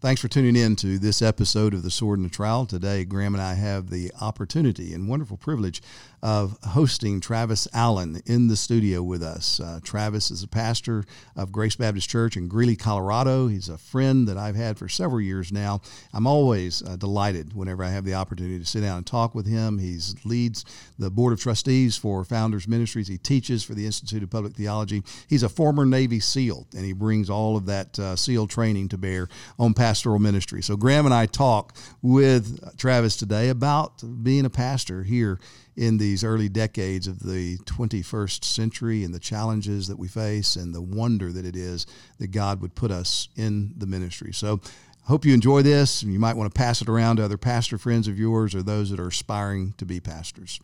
Thanks for tuning in to this episode of The Sword and the Trowel. Today, Graham and I have the opportunity and wonderful privilege of hosting Travis Allen in the studio with us. Uh, Travis is a pastor of Grace Baptist Church in Greeley, Colorado. He's a friend that I've had for several years now. I'm always uh, delighted whenever I have the opportunity to sit down and talk with him. He leads the Board of Trustees for Founders Ministries. He teaches for the Institute of Public Theology. He's a former Navy SEAL, and he brings all of that uh, SEAL training to bear on pastoral ministry. So Graham and I talk with Travis today about being a pastor here in these early decades of the 21st century and the challenges that we face and the wonder that it is that God would put us in the ministry. So, I hope you enjoy this. And you might want to pass it around to other pastor friends of yours or those that are aspiring to be pastors.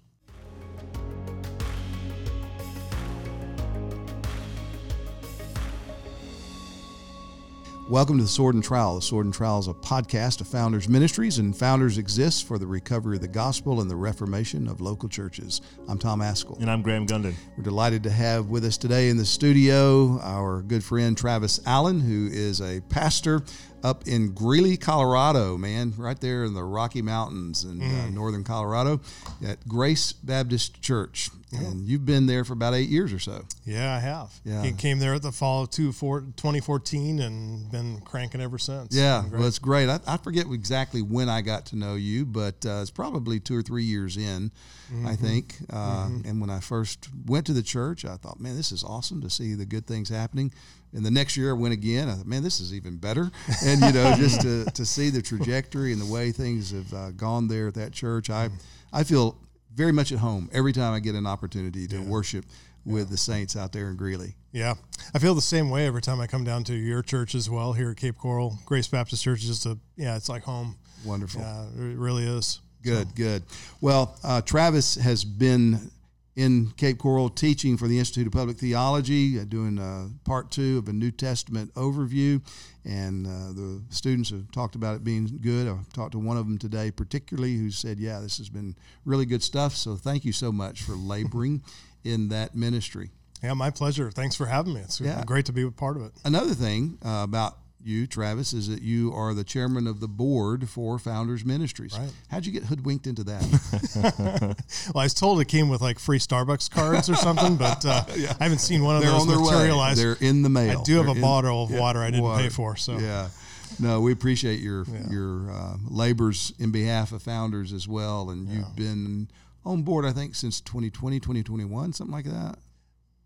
Welcome to the Sword and Trowel. The Sword and Trowel is a podcast of Founders Ministries, and Founders exists for the recovery of the gospel and the reformation of local churches. I'm Tom Ascol. And I'm Graham Gunden. We're delighted to have with us today in the studio our good friend Travis Allen, who is a pastor up in Greeley, Colorado, man, right there in the Rocky Mountains in uh, mm. uh, northern Colorado at Grace Baptist Church. And you've been there for about eight years or so. Yeah, I have. Yeah. He came there at the fall of 2014 and been cranking ever since. Yeah, well, it's great. I, I, forget exactly when I got to know you, but uh, it's probably two or three years in, mm-hmm. I think. Uh, mm-hmm. And when I first went to the church, I thought, man, this is awesome to see the good things happening. And the next year I went again. I thought, man, this is even better. And you know, just to, to see the trajectory and the way things have uh, gone there at that church, I I feel very much at home every time I get an opportunity to yeah. worship with yeah. the saints out there in Greeley. Yeah, I feel the same way every time I come down to your church as well here at Cape Coral Grace Baptist Church. Is just a yeah, it's like home. Wonderful. Yeah, it really is. Good, so. good. Well, uh, Travis has been in Cape Coral teaching for the Institute of Public Theology, uh, doing uh, part two of a New Testament overview. And uh, the students have talked about it being good. I talked to one of them today, particularly, who said, Yeah, this has been really good stuff. So thank you so much for laboring in that ministry. Yeah, my pleasure. Thanks for having me. It's yeah. great to be a part of it. Another thing uh, about you, Travis, is that you are the chairman of the board for Founders Ministries. Right. How'd you get hoodwinked into that? well, I was told it came with like free Starbucks cards or something, but uh, yeah. I haven't seen one of They're those materialize. They're in the mail. I do have They're a bottle of yeah, water I didn't water. pay for. So yeah. No, we appreciate your yeah. your uh, labors in behalf of founders as well, and you've been on board, I think, since 2020, 2021, something like that.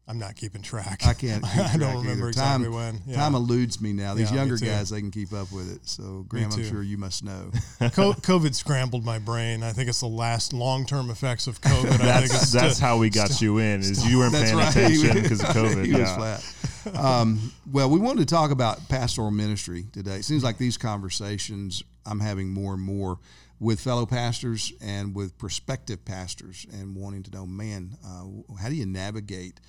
I'm not keeping track. I can't. I don't remember either. exactly time, when. Yeah. Time eludes me now. These yeah, younger guys, they can keep up with it. So, Graham, I'm sure you must know. COVID scrambled my brain. I think it's the last long-term effects of COVID. that's that's how we got you in. Is you weren't paying right. attention because of COVID. he yeah. was flat. Um, well, we wanted to talk about pastoral ministry today. It seems like these conversations I'm having more and more with fellow pastors and with prospective pastors, and wanting to know, man, uh, how do you navigate?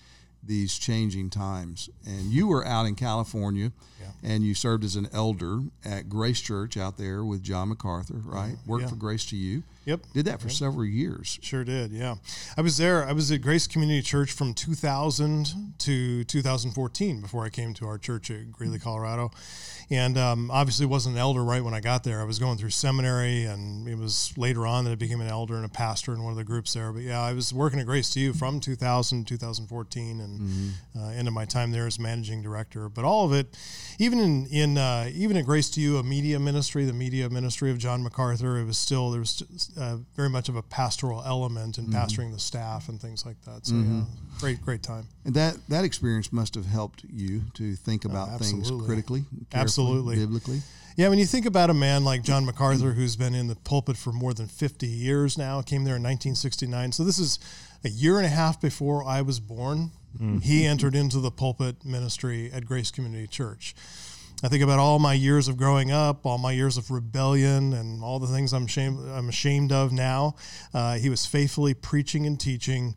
These changing times. And you were out in California yeah. and you served as an elder at Grace Church out there with John MacArthur, right? Worked yeah. for Grace to You. Yep. Did that for yep. several years. Sure did, yeah. I was there. I was at Grace Community Church from 2000 to 2014 before I came to our church at Greeley, mm-hmm. Colorado and um, obviously wasn't an elder right when I got there. I was going through seminary, and it was later on that I became an elder and a pastor in one of the groups there. But yeah, I was working at Grace to You from 2000 2014, and mm-hmm. uh, into my time there as managing director. But all of it, even in in uh, even at Grace to You, a media ministry, the media ministry of John MacArthur, it was still there was uh, very much of a pastoral element in mm-hmm. pastoring the staff and things like that. So mm-hmm. yeah, great great time. And that that experience must have helped you to think oh, about things critically. Absolutely absolutely biblically. Yeah, when you think about a man like John MacArthur, who's been in the pulpit for more than 50 years now, came there in 1969. So this is a year and a half before I was born. Mm. He entered into the pulpit ministry at Grace Community Church. I think about all my years of growing up, all my years of rebellion, and all the things I'm ashamed, I'm ashamed of now. Uh, he was faithfully preaching and teaching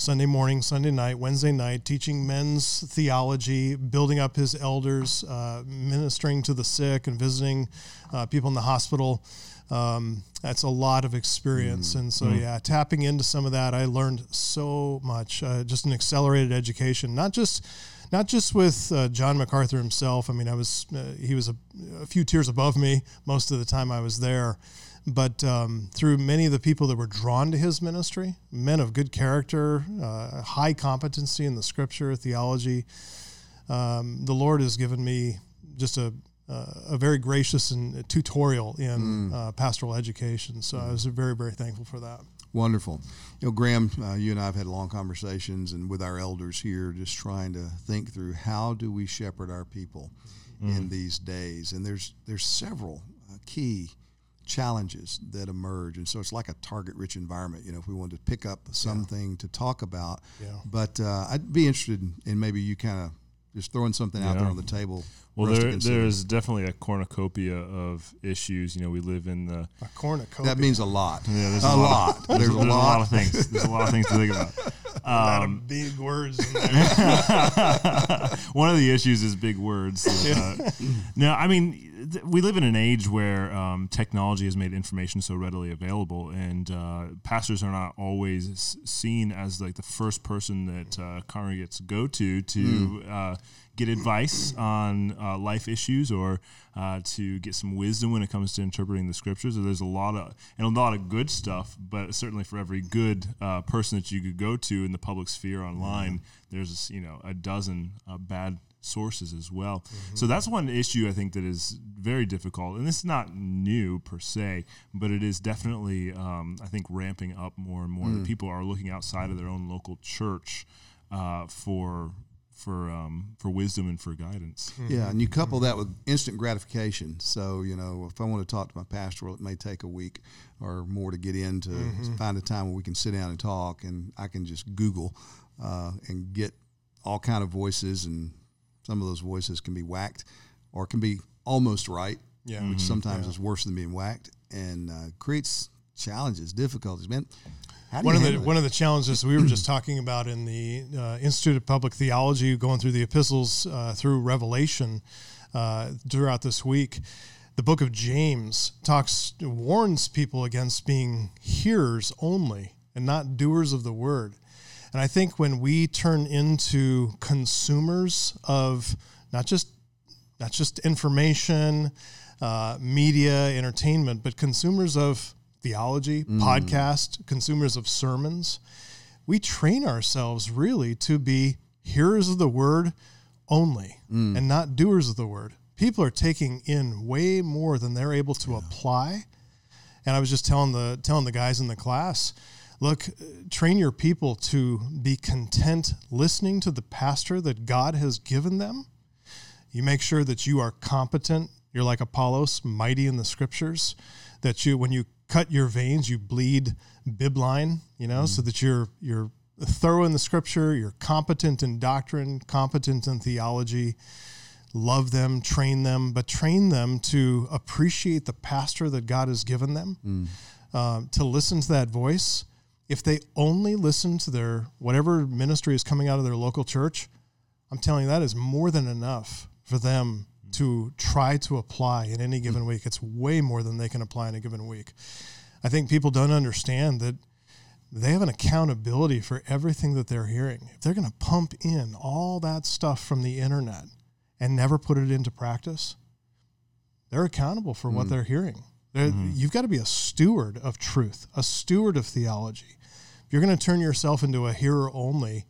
Sunday morning, Sunday night, Wednesday night, teaching men's theology, building up his elders, uh, ministering to the sick, and visiting uh, people in the hospital. Um, that's a lot of experience. Mm. And so, mm. yeah, tapping into some of that, I learned so much. Uh, just an accelerated education, not just not just with uh, John MacArthur himself. I mean, I was uh, he was a, a, few tiers above me most of the time I was there, but um, through many of the people that were drawn to his ministry, men of good character, uh, high competency in the Scripture, theology. Um, the Lord has given me just a a very gracious and tutorial in mm. Uh, pastoral education. So mm. I was very very thankful for that. Wonderful. You know, Graham, uh, you and I have had long conversations and with our elders here, just trying to think through how do we shepherd our people mm. in these days. And there's there's several uh, key challenges that emerge, and so it's like a target-rich environment. You know, if we wanted to pick up something yeah. to talk about, yeah. but uh, I'd be interested in, in maybe you kind of just throwing something yeah. out there on the table well, there, there's definitely a cornucopia of issues. You know, we live in the a cornucopia. That means a lot. Yeah, there's a, a lot. lot. There's, there's, a, there's lot. a, lot. of things. There's a lot of things to think about. Um, a lot of um, big words. One of the issues is big words. uh, no, I mean, th- we live in an age where um, technology has made information so readily available, and uh, pastors are not always seen as like the first person that uh, congregates go to to. Mm get advice on uh, life issues or uh, to get some wisdom when it comes to interpreting the scriptures. There's a lot of and a lot of good stuff, but certainly for every good uh, person that you could go to in the public sphere online, there's you know a dozen uh, bad sources as well. Mm-hmm. So that's one issue I think that is very difficult, and it's not new per se, but it is definitely um, I think ramping up more and more. Mm. People are looking outside of their own local church uh, for for um, for wisdom and for guidance. Mm-hmm. Yeah, and you couple that with instant gratification. So you know, if I want to talk to my pastor, well, it may take a week or more to get in to mm-hmm. find a time where we can sit down and talk, and I can just Google uh, and get all kind of voices, and some of those voices can be whacked or can be almost right, yeah. which mm-hmm. sometimes yeah. is worse than being whacked, and uh, creates challenges, difficulties. Man, one of the it? one of the challenges we were just talking about in the uh, Institute of Public Theology, going through the epistles uh, through Revelation uh, throughout this week, the book of James talks warns people against being hearers only and not doers of the word. And I think when we turn into consumers of not just not just information, uh, media, entertainment, but consumers of theology, mm. podcast, consumers of sermons. We train ourselves really to be hearers of the word only mm. and not doers of the word. People are taking in way more than they're able to yeah. apply. And I was just telling the telling the guys in the class, look, train your people to be content listening to the pastor that God has given them. You make sure that you are competent. You're like Apollos, mighty in the scriptures. That you, when you cut your veins, you bleed bibline, you know, mm. so that you're you're thorough in the scripture, you're competent in doctrine, competent in theology. Love them, train them, but train them to appreciate the pastor that God has given them, mm. uh, to listen to that voice. If they only listen to their whatever ministry is coming out of their local church, I'm telling you that is more than enough for them to try to apply in any given week. It's way more than they can apply in a given week. I think people don't understand that they have an accountability for everything that they're hearing. If they're going to pump in all that stuff from the internet and never put it into practice, they're accountable for mm. what they're hearing. Mm-hmm. You've got to be a steward of truth, a steward of theology. If you're going to turn yourself into a hearer only,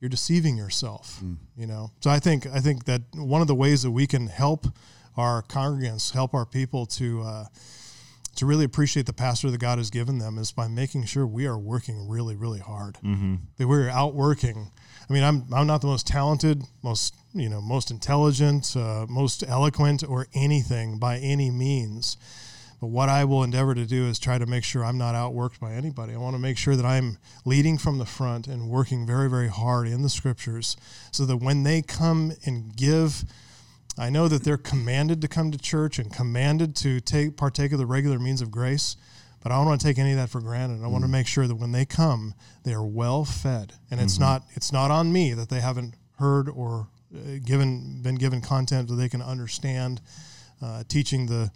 you're deceiving yourself. Mm. You know, so I think I think that one of the ways that we can help our congregants, help our people to uh, to really appreciate the pastor that God has given them is by making sure we are working really, really hard. Mm-hmm. That we're outworking. I mean, I'm I'm not the most talented, most you know, most intelligent, uh, most eloquent, or anything by any means. But what I will endeavor to do is try to make sure I'm not outworked by anybody. I want to make sure that I'm leading from the front and working very, very hard in the scriptures so that when they come and give, I know that they're commanded to come to church and commanded to take partake of the regular means of grace, but I don't want to take any of that for granted. I mm want to make sure that when they come, they are well fed. And it's mm-hmm. not it's not on me that they haven't heard or uh, given been given content that they can understand uh, teaching the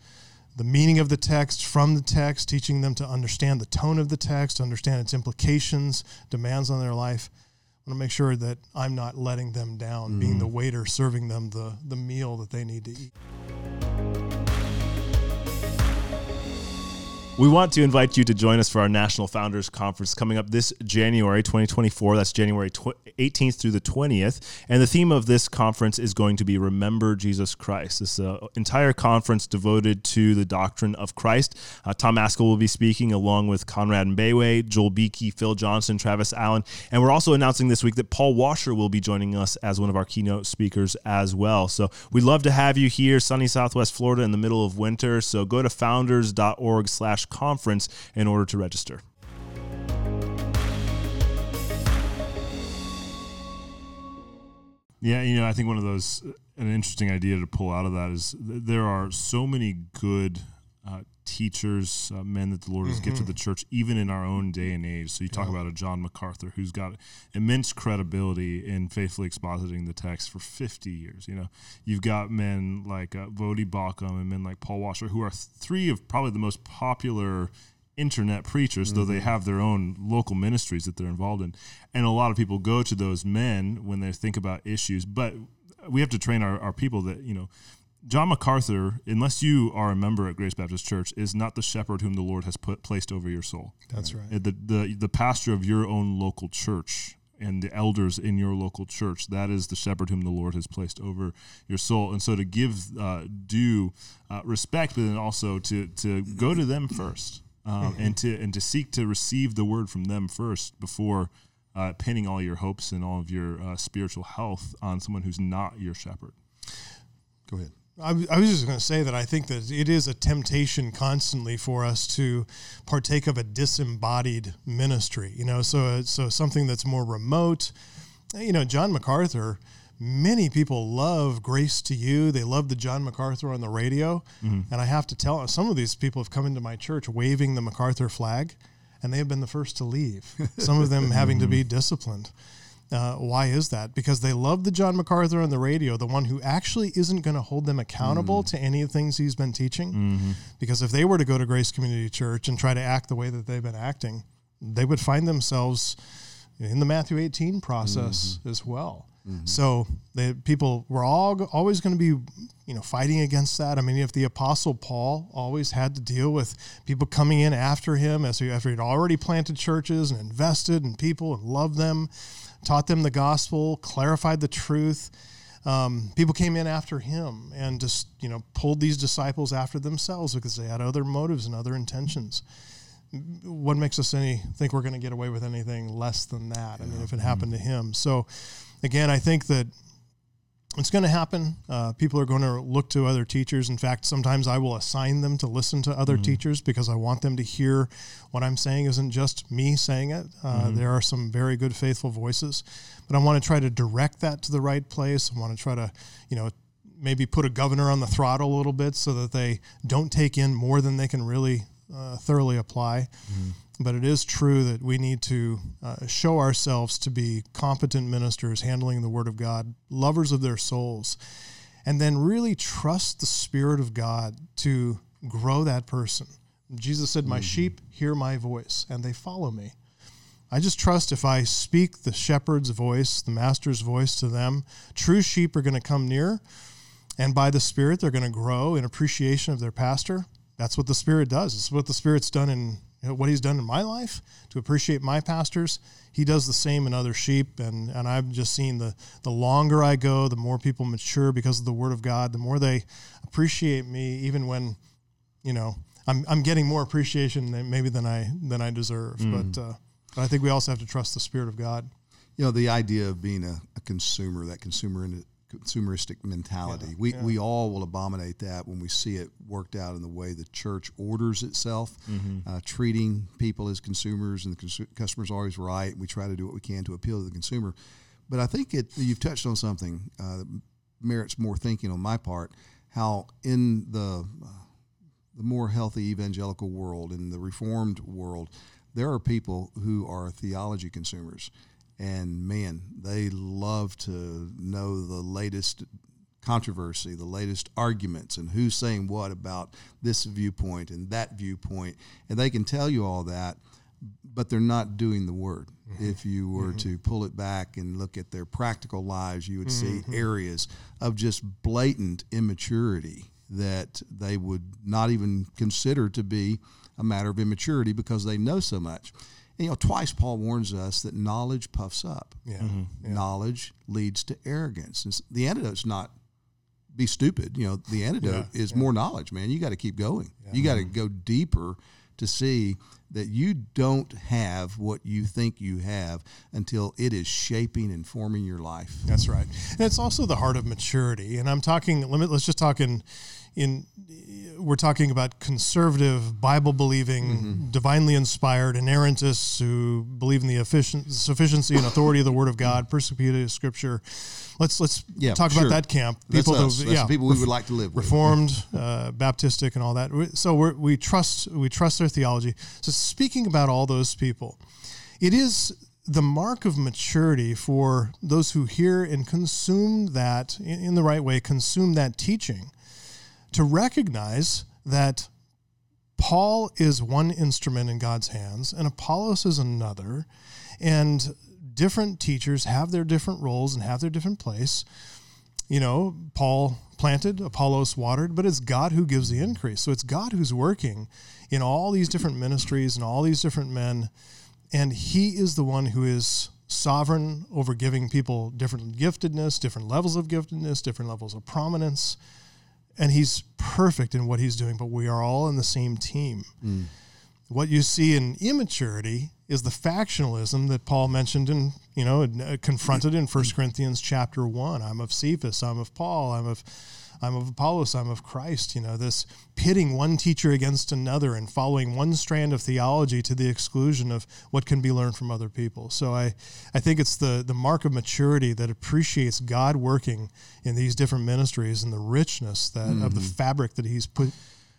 the meaning of the text from the text, teaching them to understand the tone of the text, understand its implications, demands on their life. I want to make sure that I'm not letting them down, mm-hmm. being the waiter serving them the, the meal that they need to eat. We want to invite you to join us for our National Founders Conference coming up this January 2024. That's January 18th through the 20th. And the theme of this conference is going to be Remember Jesus Christ. This uh, entire conference devoted to the doctrine of Christ. Uh, Tom Ascol will be speaking along with Conrad Mbewe, Joel Beeke, Phil Johnson, Travis Allen. And we're also announcing this week that Paul Washer will be joining us as one of our keynote speakers as well. So we'd love to have you here, sunny Southwest Florida in the middle of winter. So go to founders.org slash conference in order to register. Yeah, you know, I think one of those uh, an interesting idea to pull out of that is there are so many good uh, teachers, uh, men that the Lord has mm-hmm. gifted the church, even in our own day and age. So you talk yeah. about a John MacArthur who's got immense credibility in faithfully expositing the text for 50 years. You know, you've got men like uh, Voddie Baucham and men like Paul Washer, who are three of probably the most popular internet preachers, mm-hmm. though they mm-hmm. have their own local ministries that they're involved in. And a lot of people go to those men when they think about issues, but we have to train our, our people that, you know, John MacArthur, unless you are a member at Grace Baptist Church, is not the shepherd whom the Lord has put placed over your soul. That's right. The the the pastor of your own local church and the elders in your local church. That is the shepherd whom the Lord has placed over your soul. And so to give uh, due uh, respect, but then also to to go to them first, um, and to and to seek to receive the word from them first before uh, pinning all your hopes and all of your uh, spiritual health on someone who's not your shepherd. Go ahead. I, was just going to say that I think that it is a temptation constantly for us to partake of a disembodied ministry. You know, so so something that's more remote. You know, John MacArthur. Many people love Grace to You. They love the John MacArthur on the radio, mm-hmm. and I have to tell some of these people have come into my church waving the MacArthur flag, and they have been the first to leave. Some of them having to be disciplined. Uh, why is that? Because they love the John MacArthur on the radio, the one who actually isn't going to hold them accountable mm. to any of the things he's been teaching. Mm-hmm. Because if they were to go to Grace Community Church and try to act the way that they've been acting, they would find themselves in the Matthew 18 process mm-hmm. as well. Mm-hmm. So the people were all always going to be, you know, fighting against that. I mean, if the Apostle Paul always had to deal with people coming in after him, as he, after he'd already planted churches and invested in people and loved them, taught them the gospel, clarified the truth. Um, people came in after him and just you know pulled these disciples after themselves because they had other motives and other intentions. What makes us any think we're going to get away with anything less than that? Yeah. I mean, if it happened mm-hmm. to him. So, again, I think that it's going to happen. Uh, people are going to look to other teachers. In fact, sometimes I will assign them to listen to other mm-hmm. teachers because I want them to hear what I'm saying isn't just me saying it. Uh, mm-hmm. There are some very good, faithful voices, but I want to try to direct that to the right place. I want to try to, you know, maybe put a governor on the throttle a little bit so that they don't take in more than they can really uh, thoroughly apply. Mm-hmm. But it is true that we need to uh, show ourselves to be competent ministers handling the Word of God, lovers of their souls, and then really trust the Spirit of God to grow that person. Jesus said, My mm-hmm. sheep hear my voice and they follow me. I just trust if I speak the shepherd's voice, the master's voice to them, true sheep are going to come near. And by the Spirit, they're going to grow in appreciation of their pastor. That's what the Spirit does. It's what the Spirit's done in you know, what he's done in my life to appreciate my pastors. He does the same in other sheep, and and I've just seen the the longer I go, the more people mature because of the Word of God. The more they appreciate me, even when, you know, I'm I'm getting more appreciation than maybe than I than I deserve. Mm. But, uh, but I think we also have to trust the Spirit of God. You know, the idea of being a, a consumer, that consumer in consumeristic mentality. Yeah, we, yeah. we all will abominate that when we see it worked out in the way the church orders itself, mm-hmm. uh, treating people as consumers, and the cons- customer's always right. We try to do what we can to appeal to the consumer. But I think it, you've touched on something uh, that merits more thinking on my part. How in the uh, the more healthy evangelical world, in the reformed world, there are people who are theology consumers and man, they love to know the latest controversy, the latest arguments, and who's saying what about this viewpoint and that viewpoint. And they can tell you all that, but they're not doing the word. Mm-hmm. If you were mm-hmm. to pull it back and look at their practical lives, you would see mm-hmm. areas of just blatant immaturity that they would not even consider to be a matter of immaturity because they know so much. And, you know, twice Paul warns us that knowledge puffs up. Yeah. Mm-hmm. Knowledge leads to arrogance. And s- the antidote's not be stupid. You know, the antidote is more knowledge, man. You got to keep going. You got to mm-hmm. go deeper to see that you don't have what you think you have until it is shaping and forming your life. That's right. And it's also the heart of maturity. And I'm talking, let me, let's just talk in, in, we're talking about conservative, Bible believing, mm-hmm. divinely inspired inerrantists who believe in the efficient, sufficiency and authority of the Word of God, persecuted Scripture. Let's let's Yeah, talk sure. about that camp. That's that-. That's the people we would like to live with. Reformed, uh, Baptistic, and all that. So we're, we trust we trust their theology. So speaking about all those people, it is the mark of maturity for those who hear and consume that in, in the right way, consume that teaching, to recognize that Paul is one instrument in God's hands and Apollos is another, and different teachers have their different roles and have their different place. You know, Paul planted, Apollos watered, but it's God who gives the increase. So it's God who's working in all these different ministries and all these different men, and He is the one who is sovereign over giving people different giftedness, different levels of giftedness, different levels of prominence and he's perfect in what he's doing, but we are all in the same team. Mm. What you see in immaturity is the factionalism that Paul mentioned and you know uh, confronted in 1 Corinthians chapter 1. I'm of Cephas, I'm of Paul, I'm of I'm of Apollos, I'm of Christ, you know, this pitting one teacher against another and following one strand of theology to the exclusion of what can be learned from other people. So I, I think it's the, the mark of maturity that appreciates God working in these different ministries and the richness that of the fabric that he's put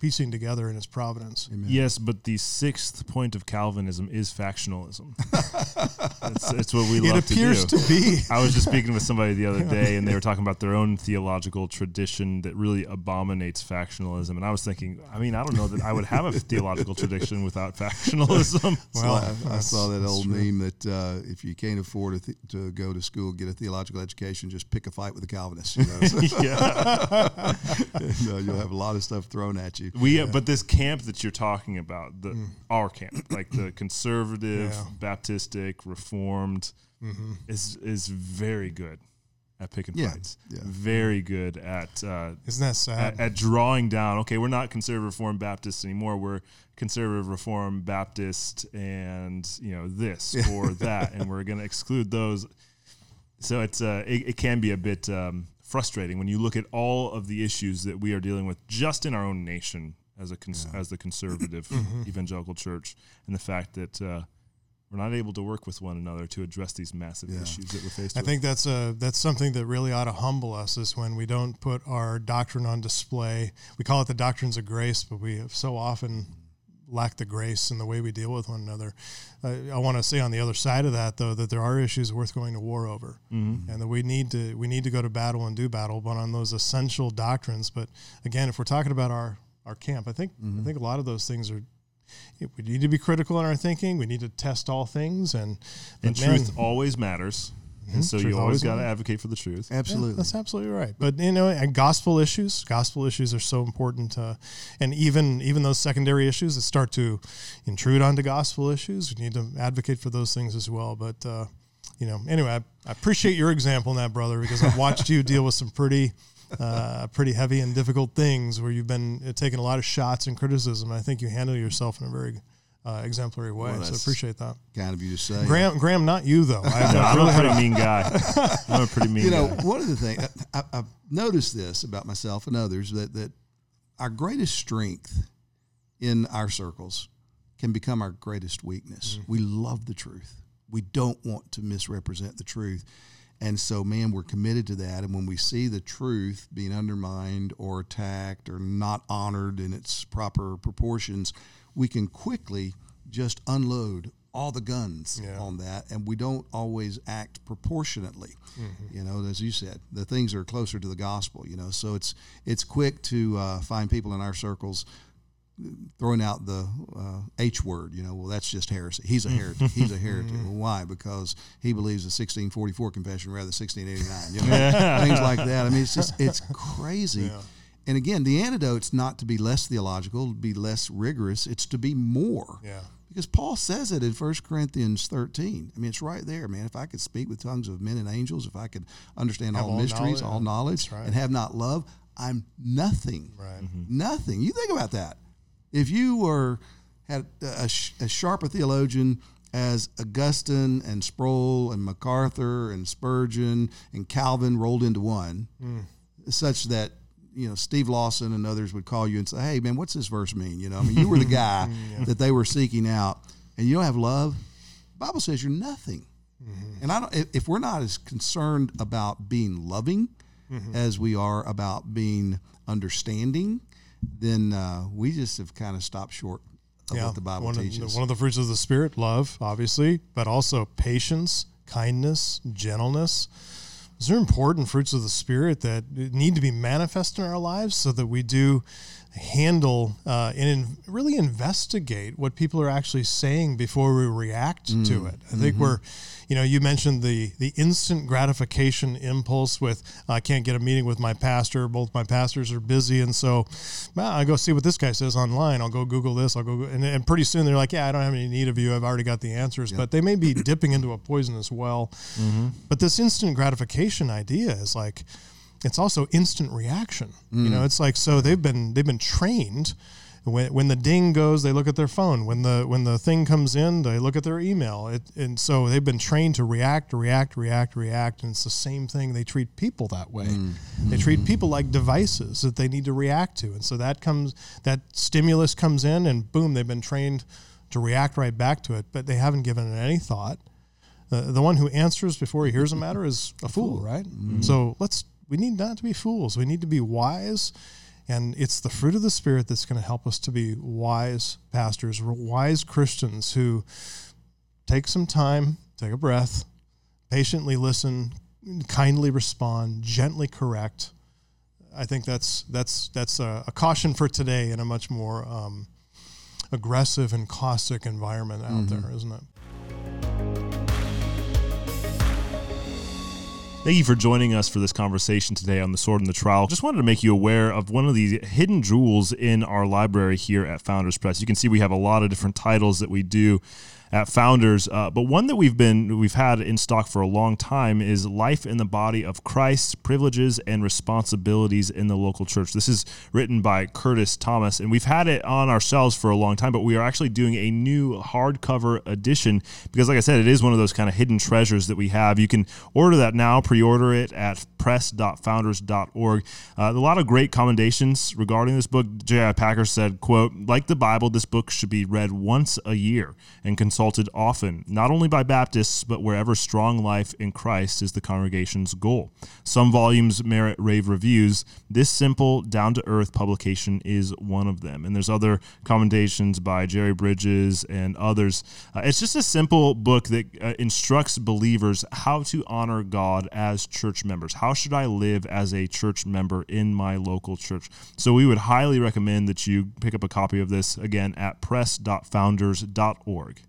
piecing together in his providence. Yes, but the sixth point of Calvinism is factionalism. it's, it's what we It love appears to to, be. I was just speaking with somebody the other day, and they were talking about their own theological tradition that really abominates factionalism. And I was thinking, I mean, I don't know that I would have a theological tradition without factionalism. Well, I, I saw that that's old true. meme that uh, if you can't afford a th- to go to school, get a theological education, just pick a fight with the Calvinists. You know? Yeah, and, uh, you'll have a lot of stuff thrown at you. We. uh, But this camp that you're talking about, the our camp, like the conservative, Yeah. Baptistic, Reformed, is is very good at picking Yeah, fights. yeah. Very good at uh, Isn't that sad? at, at drawing down. Okay, we're not conservative Reformed Baptist anymore. We're conservative Reformed Baptist, and you know this or that, and we're going to exclude those. So it's uh, it, it can be a bit um, frustrating when you look at all of the issues that we are dealing with just in our own nation as a cons- as the conservative evangelical church, and the fact that. Uh, we're not able to work with one another to address these massive Yeah. issues that we're faced I with. think that's a that's something that really ought to humble us is when we don't put our doctrine on display. We call it the doctrines of grace, but we have so often lack the grace in the way we deal with one another. Uh, I want to say on the other side of that, though, that there are issues worth going to war over, Mm-hmm. and that we need to we need to go to battle and do battle, but on those essential doctrines. But again, if we're talking about our our camp, I think Mm-hmm. I think a lot of those things are. We need to be critical in our thinking. We need to test all things, and and man, truth always matters, and so Truth you always always got to advocate for the truth. Yeah, Absolutely. that's absolutely right. But you know, and gospel issues, gospel issues are so important, uh, and even even those secondary issues that start to intrude onto gospel issues, we need to advocate for those things as well. But uh, you know, anyway, I, I appreciate your example in that, brother, because I've watched you deal with some pretty. Uh, pretty heavy and difficult things where you've been uh, taking a lot of shots and criticism. I think you handle yourself in a very uh, exemplary way. Well, so appreciate that. Kind of you to say. Graham, Graham, not you though. I, No, I I'm really a had pretty mean guy. I'm a pretty mean you know, guy. one of the things I, I've noticed this about myself and others that that our greatest strength in our circles can become our greatest weakness. We love the truth. We don't want to misrepresent the truth. And so, man, we're committed to that. And when we see the truth being undermined or attacked or not honored in its proper proportions, we can quickly just unload all the guns Yeah. on that. And we don't always act proportionately. You know, as you said, the things are closer to the gospel, you know. So it's it's quick to uh, find people in our circles throwing out the uh, H word. You know, well, that's just heresy. He's a heretic. He's a heretic. well, why? Because he believes the 1644 confession rather than 1689. You know, things like that. I mean, it's just it's crazy. Yeah. And again, the antidote's not to be less theological, to be less rigorous. It's to be more. Yeah. Because Paul says it in 1 Corinthians 13. I mean, it's right there, man. If I could speak with tongues of men and angels, if I could understand all, all mysteries, knowledge, all knowledge, right. and have not love, I'm nothing. Right. Mm-hmm. Nothing. You think about that. If you were had a, sh- as sharp a theologian as Augustine and Sproul and MacArthur and Spurgeon and Calvin rolled into one, hmm. such that you know Steve Lawson and others would call you and say, "Hey, man, what's this verse mean?" You know, I mean, you were the guy that they were seeking out, and you don't have love. The Bible says you're nothing. And I don't. if- we're not as concerned about being loving as we are about being understanding, then uh, we just have kind of stopped short of what the Bible one teaches. Of the, one of the fruits of the Spirit, love, obviously, but also patience, kindness, gentleness. Those are important fruits of the Spirit that need to be manifest in our lives so that we do handle uh, and in, really investigate what people are actually saying before we react Mm. to it. I think Mm-hmm. we're, you know, you mentioned the the instant gratification impulse with I can't get a meeting with my pastor. Both my pastors are busy, and so well, I go see what this guy says online. I'll go Google this. I'll go, and, and pretty soon they're like, yeah, I don't have any need of you. I've already got the answers. But they may be dipping into a poisonous well. But this instant gratification idea is like it's also instant reaction. You know, mm. it's like so they've been they've been trained. When, when the ding goes, they look at their phone. When the when the thing comes in, they look at their email. It, and so they've been trained to react, react, react, react. And it's the same thing. They treat people that way. Mm. They treat mm. people like devices that they need to react to. And so that comes that stimulus comes in, and boom, they've been trained to react right back to it. But they haven't given it any thought. The, the one who answers before he hears a matter is a fool, right? So let's we need not to be fools. We need to be wise, and it's the fruit of the spirit that's going to help us to be wise pastors, wise Christians who take some time, take a breath, patiently listen, kindly respond, gently correct. I think that's that's that's a, a caution for today in a much more um, aggressive and caustic environment out there, isn't it? Thank you for joining us for this conversation today on the Sword and the Trowel. Just wanted to make you aware of one of the hidden jewels in our library here at Founders Press. You can see we have a lot of different titles that we do at Founders, uh, but one that we've been we've had in stock for a long time is Life in the Body of Christ: Privileges and Responsibilities in the Local Church. This is written by Curtis Thomas, and we've had it on our shelves for a long time, but we are actually doing a new hardcover edition because, like I said, it is one of those kind of hidden treasures that we have. You can order that now, pre-order it at press.founders.org. Uh, a lot of great commendations regarding this book. J.I. Packer said, quote, like the Bible, this book should be read once a year and consulted often, not only by Baptists, but wherever strong life in Christ is the congregation's goal. Some volumes merit rave reviews. This simple, down-to-earth publication is one of them. And there's other commendations by Jerry Bridges and others. Uh, it's just a simple book that uh, instructs believers how to honor God as church members. How should I live as a church member in my local church? So we would highly recommend that you pick up a copy of this again at press.founders.org.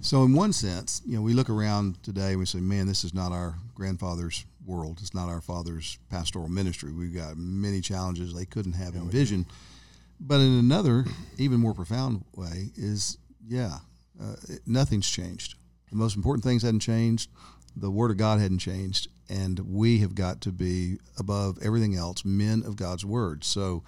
So, in one sense, you know, we look around today and we say, man, this is not our grandfather's world. It's not our father's pastoral ministry. We've got many challenges they couldn't have envisioned. But in another, even more profound way, is yeah, uh, it- nothing's changed. The most important things hadn't changed. The Word of God hadn't changed. And we have got to be above everything else, men of God's Word. So,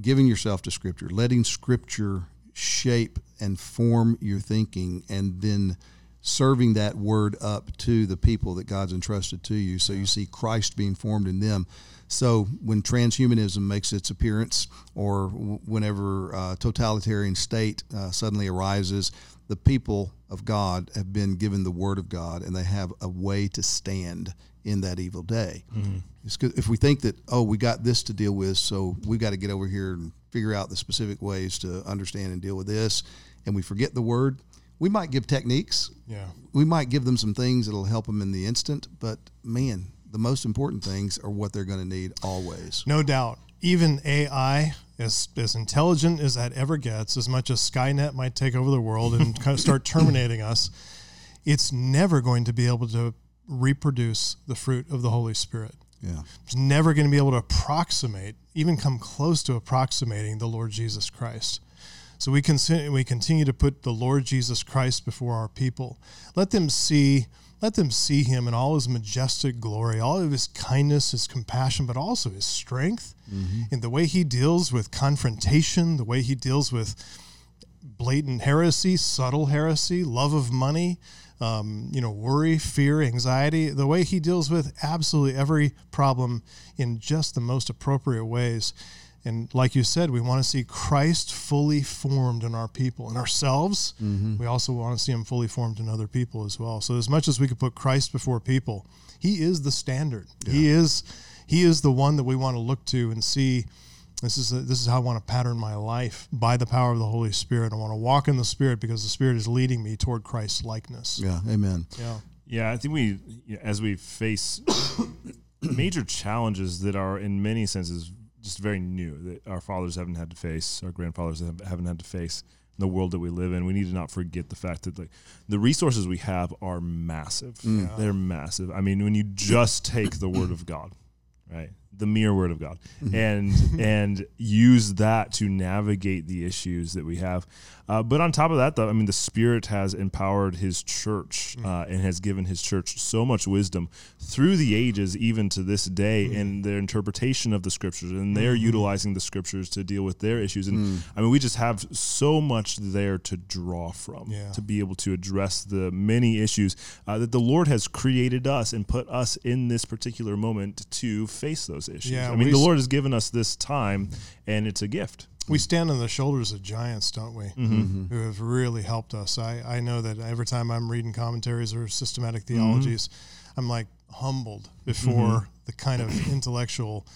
giving yourself to Scripture, letting Scripture shape and form your thinking, and then serving that word up to the people that God's entrusted to you. So you see Christ being formed in them. So when transhumanism makes its appearance, or whenever uh, totalitarian state uh, suddenly arises, the people of God have been given the word of God, and they have a way to stand in that evil day. It's 'cause if we think that oh we got this to deal with, so we got to get over here and figure out the specific ways to understand and deal with this, and we forget the word, we might give techniques, Yeah. we might give them some things that'll help them in the instant, but man, the most important things are what they're going to need always. No doubt. Even AI, as, as intelligent as that ever gets, as much as Skynet might take over the world and kind of start terminating us, it's never going to be able to reproduce the fruit of the Holy Spirit. Yeah. It's never going to be able to approximate, even come close to approximating the Lord Jesus Christ. So we continue, we continue to put the Lord Jesus Christ before our people. Let them see let them see him in all his majestic glory, all of his kindness, his compassion, but also his strength mm-hmm. in the way he deals with confrontation, the way he deals with blatant heresy, subtle heresy, love of money, um, you know, worry, fear, anxiety, the way he deals with absolutely every problem in just the most appropriate ways. And like you said, we want to see Christ fully formed in our people and ourselves. Mm-hmm. We also want to see him fully formed in other people as well. So as much as we could put Christ before people, he is the standard. Yeah. He is he is the one that we want to look to and see this is a, this is how I want to pattern my life by the power of the Holy Spirit. I want to walk in the Spirit because the Spirit is leading me toward Christ's likeness. Yeah, amen. Yeah. Yeah, I think we as we face major challenges that are in many senses just very new that our fathers haven't had to face, our grandfathers haven't had to face in the world that we live in. We need to not forget the fact that like the resources we have are massive. Mm. They're massive. I mean, when you just take the word of God, right? The mere word of God mm-hmm. and and use that to navigate the issues that we have. Uh, but on top of that, though, I mean, the Spirit has empowered His church mm. uh, and has given His church so much wisdom through the ages, even to this day, mm. in their interpretation of the Scriptures, and they're mm. utilizing the Scriptures to deal with their issues. And mm. I mean, we just have so much there to draw from yeah. to be able to address the many issues uh, that the Lord has created us and put us in this particular moment to face those issues. Yeah, I mean, the Lord has given us this time, and it's a gift. We stand on the shoulders of giants, don't we? Mm-hmm. mm-hmm. Who have really helped us. I, I know that every time I'm reading commentaries or systematic mm-hmm. theologies, mm-hmm. I'm like humbled before mm-hmm. the kind of intellectual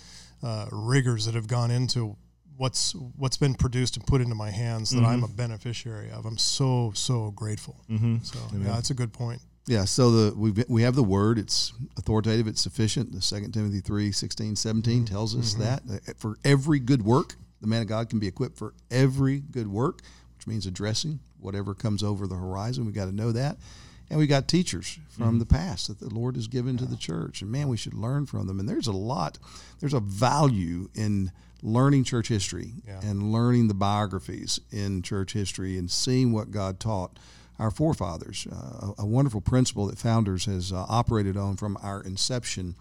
uh, rigors that have gone into what's what's been produced and put into my hands that mm-hmm. I'm a beneficiary of. I'm so so grateful. Mm-hmm. So Amen. yeah, that's a good point. Yeah, so the we we have the word. It's authoritative. It's sufficient. The Second Timothy 3, 16, 17 mm-hmm. tells us mm-hmm. that for every good work, the man of God can be equipped for every good work, which means addressing whatever comes over the horizon. We got to know that, and we got teachers from mm-hmm. the past that the Lord has given yeah. to the church, and man, we should learn from them. And there's a lot. There's a value in learning church history yeah. and learning the biographies in church history and seeing what God taught our forefathers. Uh, a, wonderful principle that Founders has uh, operated on from our inception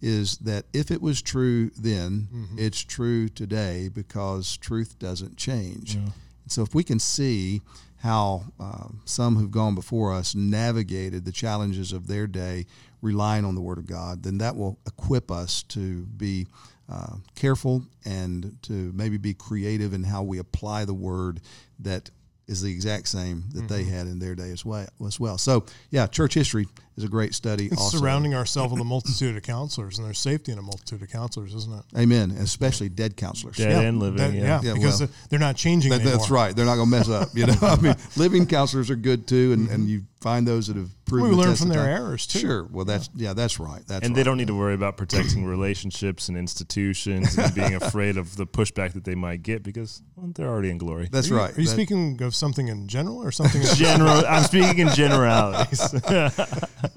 is that if it was true then, mm-hmm. it's true today because truth doesn't change. Yeah. So if we can see how uh, some who've gone before us navigated the challenges of their day relying on the Word of God, then that will equip us to be uh, careful and to maybe be creative in how we apply the Word that is the exact same that mm-hmm. they had in their day as well. As well. So, yeah, church history is a great study. Also. surrounding ourselves with a multitude of counselors, and there's safety in a multitude of counselors, isn't it? Amen. And especially dead counselors. Dead yeah, and living. Dead, yeah. yeah. because well, they're not changing. That, that's right. They're not going to mess up. You know, I mean, living counselors are good too, and, mm-hmm. and you find those that have proven. We learn from their errors too. Sure. Well, that's yeah, yeah that's right. That's and right. they don't need to worry about protecting relationships and institutions and being afraid of the pushback that they might get because well, they're already in glory. That's are you, right. Are you that, speaking of something in general or something? In general. I'm speaking in generalities.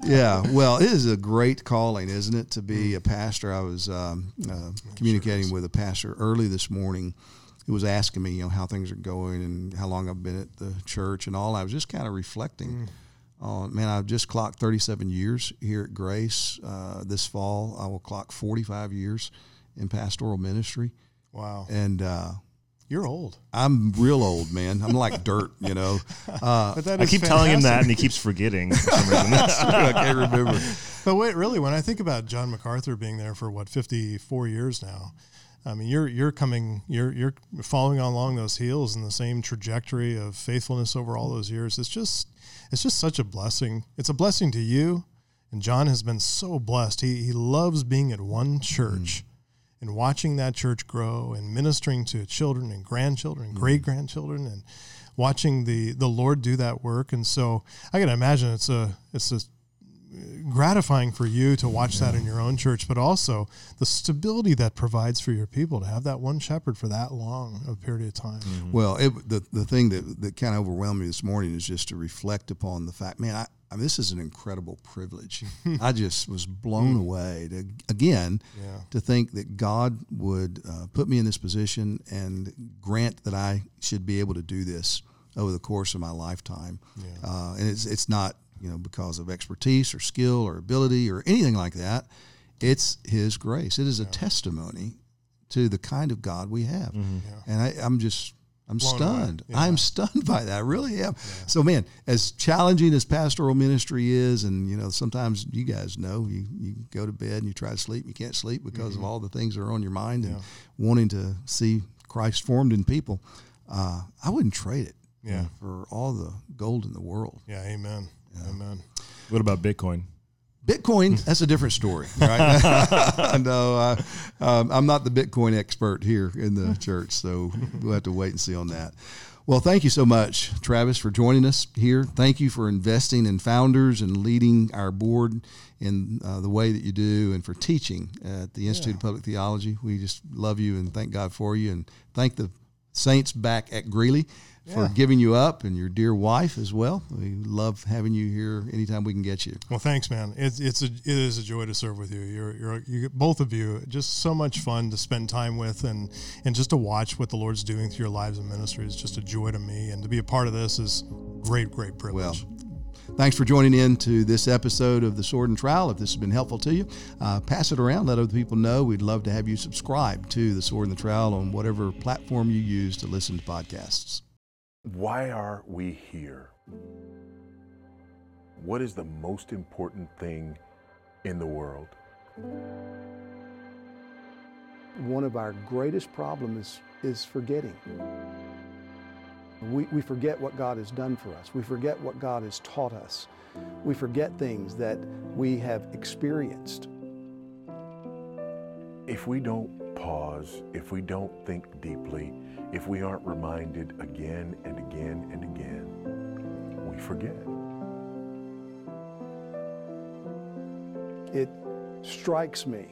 Yeah. Well, it is a great calling, isn't it, to be a pastor? I was um, uh, communicating with a pastor early this morning he was asking me, you know, how things are going and how long I've been at the church and all. I was just kind of reflecting. Mm. man, I've just clocked 37 years here at Grace. Uh, this fall, I will clock 45 years in pastoral ministry. Wow. And uh, you're old. I'm real old, man. I'm like dirt, you know. Uh, I keep fantastic. telling him that, and he keeps forgetting. for some reason. I can't remember. But wait, really, when I think about John MacArthur being there for what 54 years now, I mean, you're you're coming, you're you're following along those heels in the same trajectory of faithfulness over all those years. It's just it's just such a blessing. It's a blessing to you, and John has been so blessed. He he loves being at one church. Mm. And watching that church grow and ministering to children and grandchildren, mm. great grandchildren, and watching the the Lord do that work. And so I can imagine it's a it's a gratifying for you to watch that in your own church, but also the stability that provides for your people to have that one shepherd for that long a period of time. Mm-hmm. Well, it, the the thing that that kind of overwhelmed me this morning is just to reflect upon the fact, man, I, I mean, this is an incredible privilege. I just was blown away to again Yeah. to think that God would uh, put me in this position and grant that I should be able to do this over the course of my lifetime. Uh, and it's it's not you know because of expertise or skill or ability or anything like that. It's His grace. It is a testimony to the kind of God we have. And I, I'm just I'm Blown stunned. Yeah. I'm stunned by that. I really am. So, man, as challenging as pastoral ministry is, and you know, sometimes you guys know you, you go to bed and you try to sleep, you can't sleep because Mm-hmm. of all the things that are on your mind and wanting to see Christ formed in people. Uh, I wouldn't trade it Yeah. for all the gold in the world. Yeah, amen. Amen. What about Bitcoin? Bitcoin, that's a different story, right? no, uh, um, I'm not the Bitcoin expert here in the church, so we'll have to wait and see on that. Well, thank you so much, Travis, for joining us here. Thank you for investing in founders and leading our board in uh, the way that you do and for teaching at the Institute of Public Theology. We just love you and thank God for you and thank the saints back at Greeley for Yeah. giving you up and your dear wife as well. We love having you here anytime we can get you. Well, thanks, man. It's it's a it is a joy to serve with you. You're you're you both of you just so much fun to spend time with and and just to watch what the Lord's doing through your lives and ministry is just a joy to me. And to be a part of this is great, great privilege. Well, thanks for joining in to this episode of The Sword and Trowel. If this has been helpful to you, uh, pass it around. Let other people know. We'd love to have you subscribe to The Sword and the Trowel on whatever platform you use to listen to podcasts. Why are we here? What is the most important thing in the world? one of our greatest problems is, is forgetting. We, we forget what God has done for us. We forget what God has taught us. We forget things that we have experienced. If we don't pause, if we don't think deeply, if we aren't reminded again and again and again, we forget. It strikes me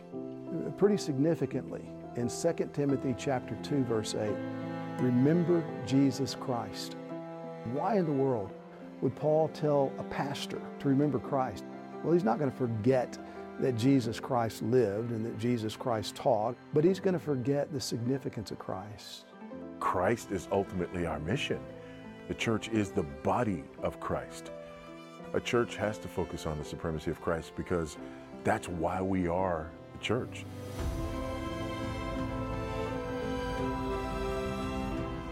pretty significantly in 2 Timothy chapter 2 verse 8. Remember Jesus Christ. Why in the world would Paul tell a pastor to remember Christ? Well, he's not going to forget that Jesus Christ lived and that Jesus Christ taught, but he's going to forget the significance of Christ. Christ is ultimately our mission. The church is the body of Christ. A church has to focus on the supremacy of Christ because that's why we are the church.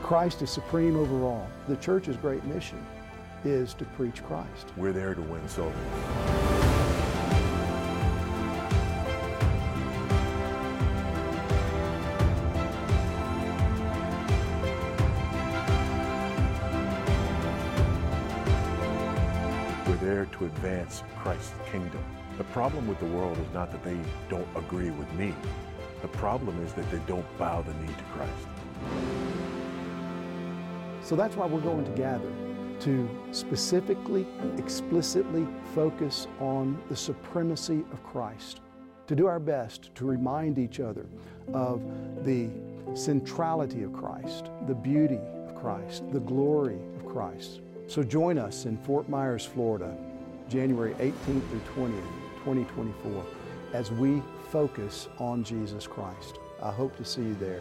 Christ is supreme over all. The church's great mission is to preach Christ. We're there to win souls. We're there to advance Christ's kingdom. The problem with the world is not that they don't agree with me. The problem is that they don't bow the knee to Christ. So that's why we're going to gather to specifically, explicitly focus on the supremacy of Christ, to do our best to remind each other of the centrality of Christ, the beauty of Christ, the glory of Christ. So join us in Fort Myers, Florida, January 18th through 20th, 2024, as we focus on Jesus Christ. I hope to see you there.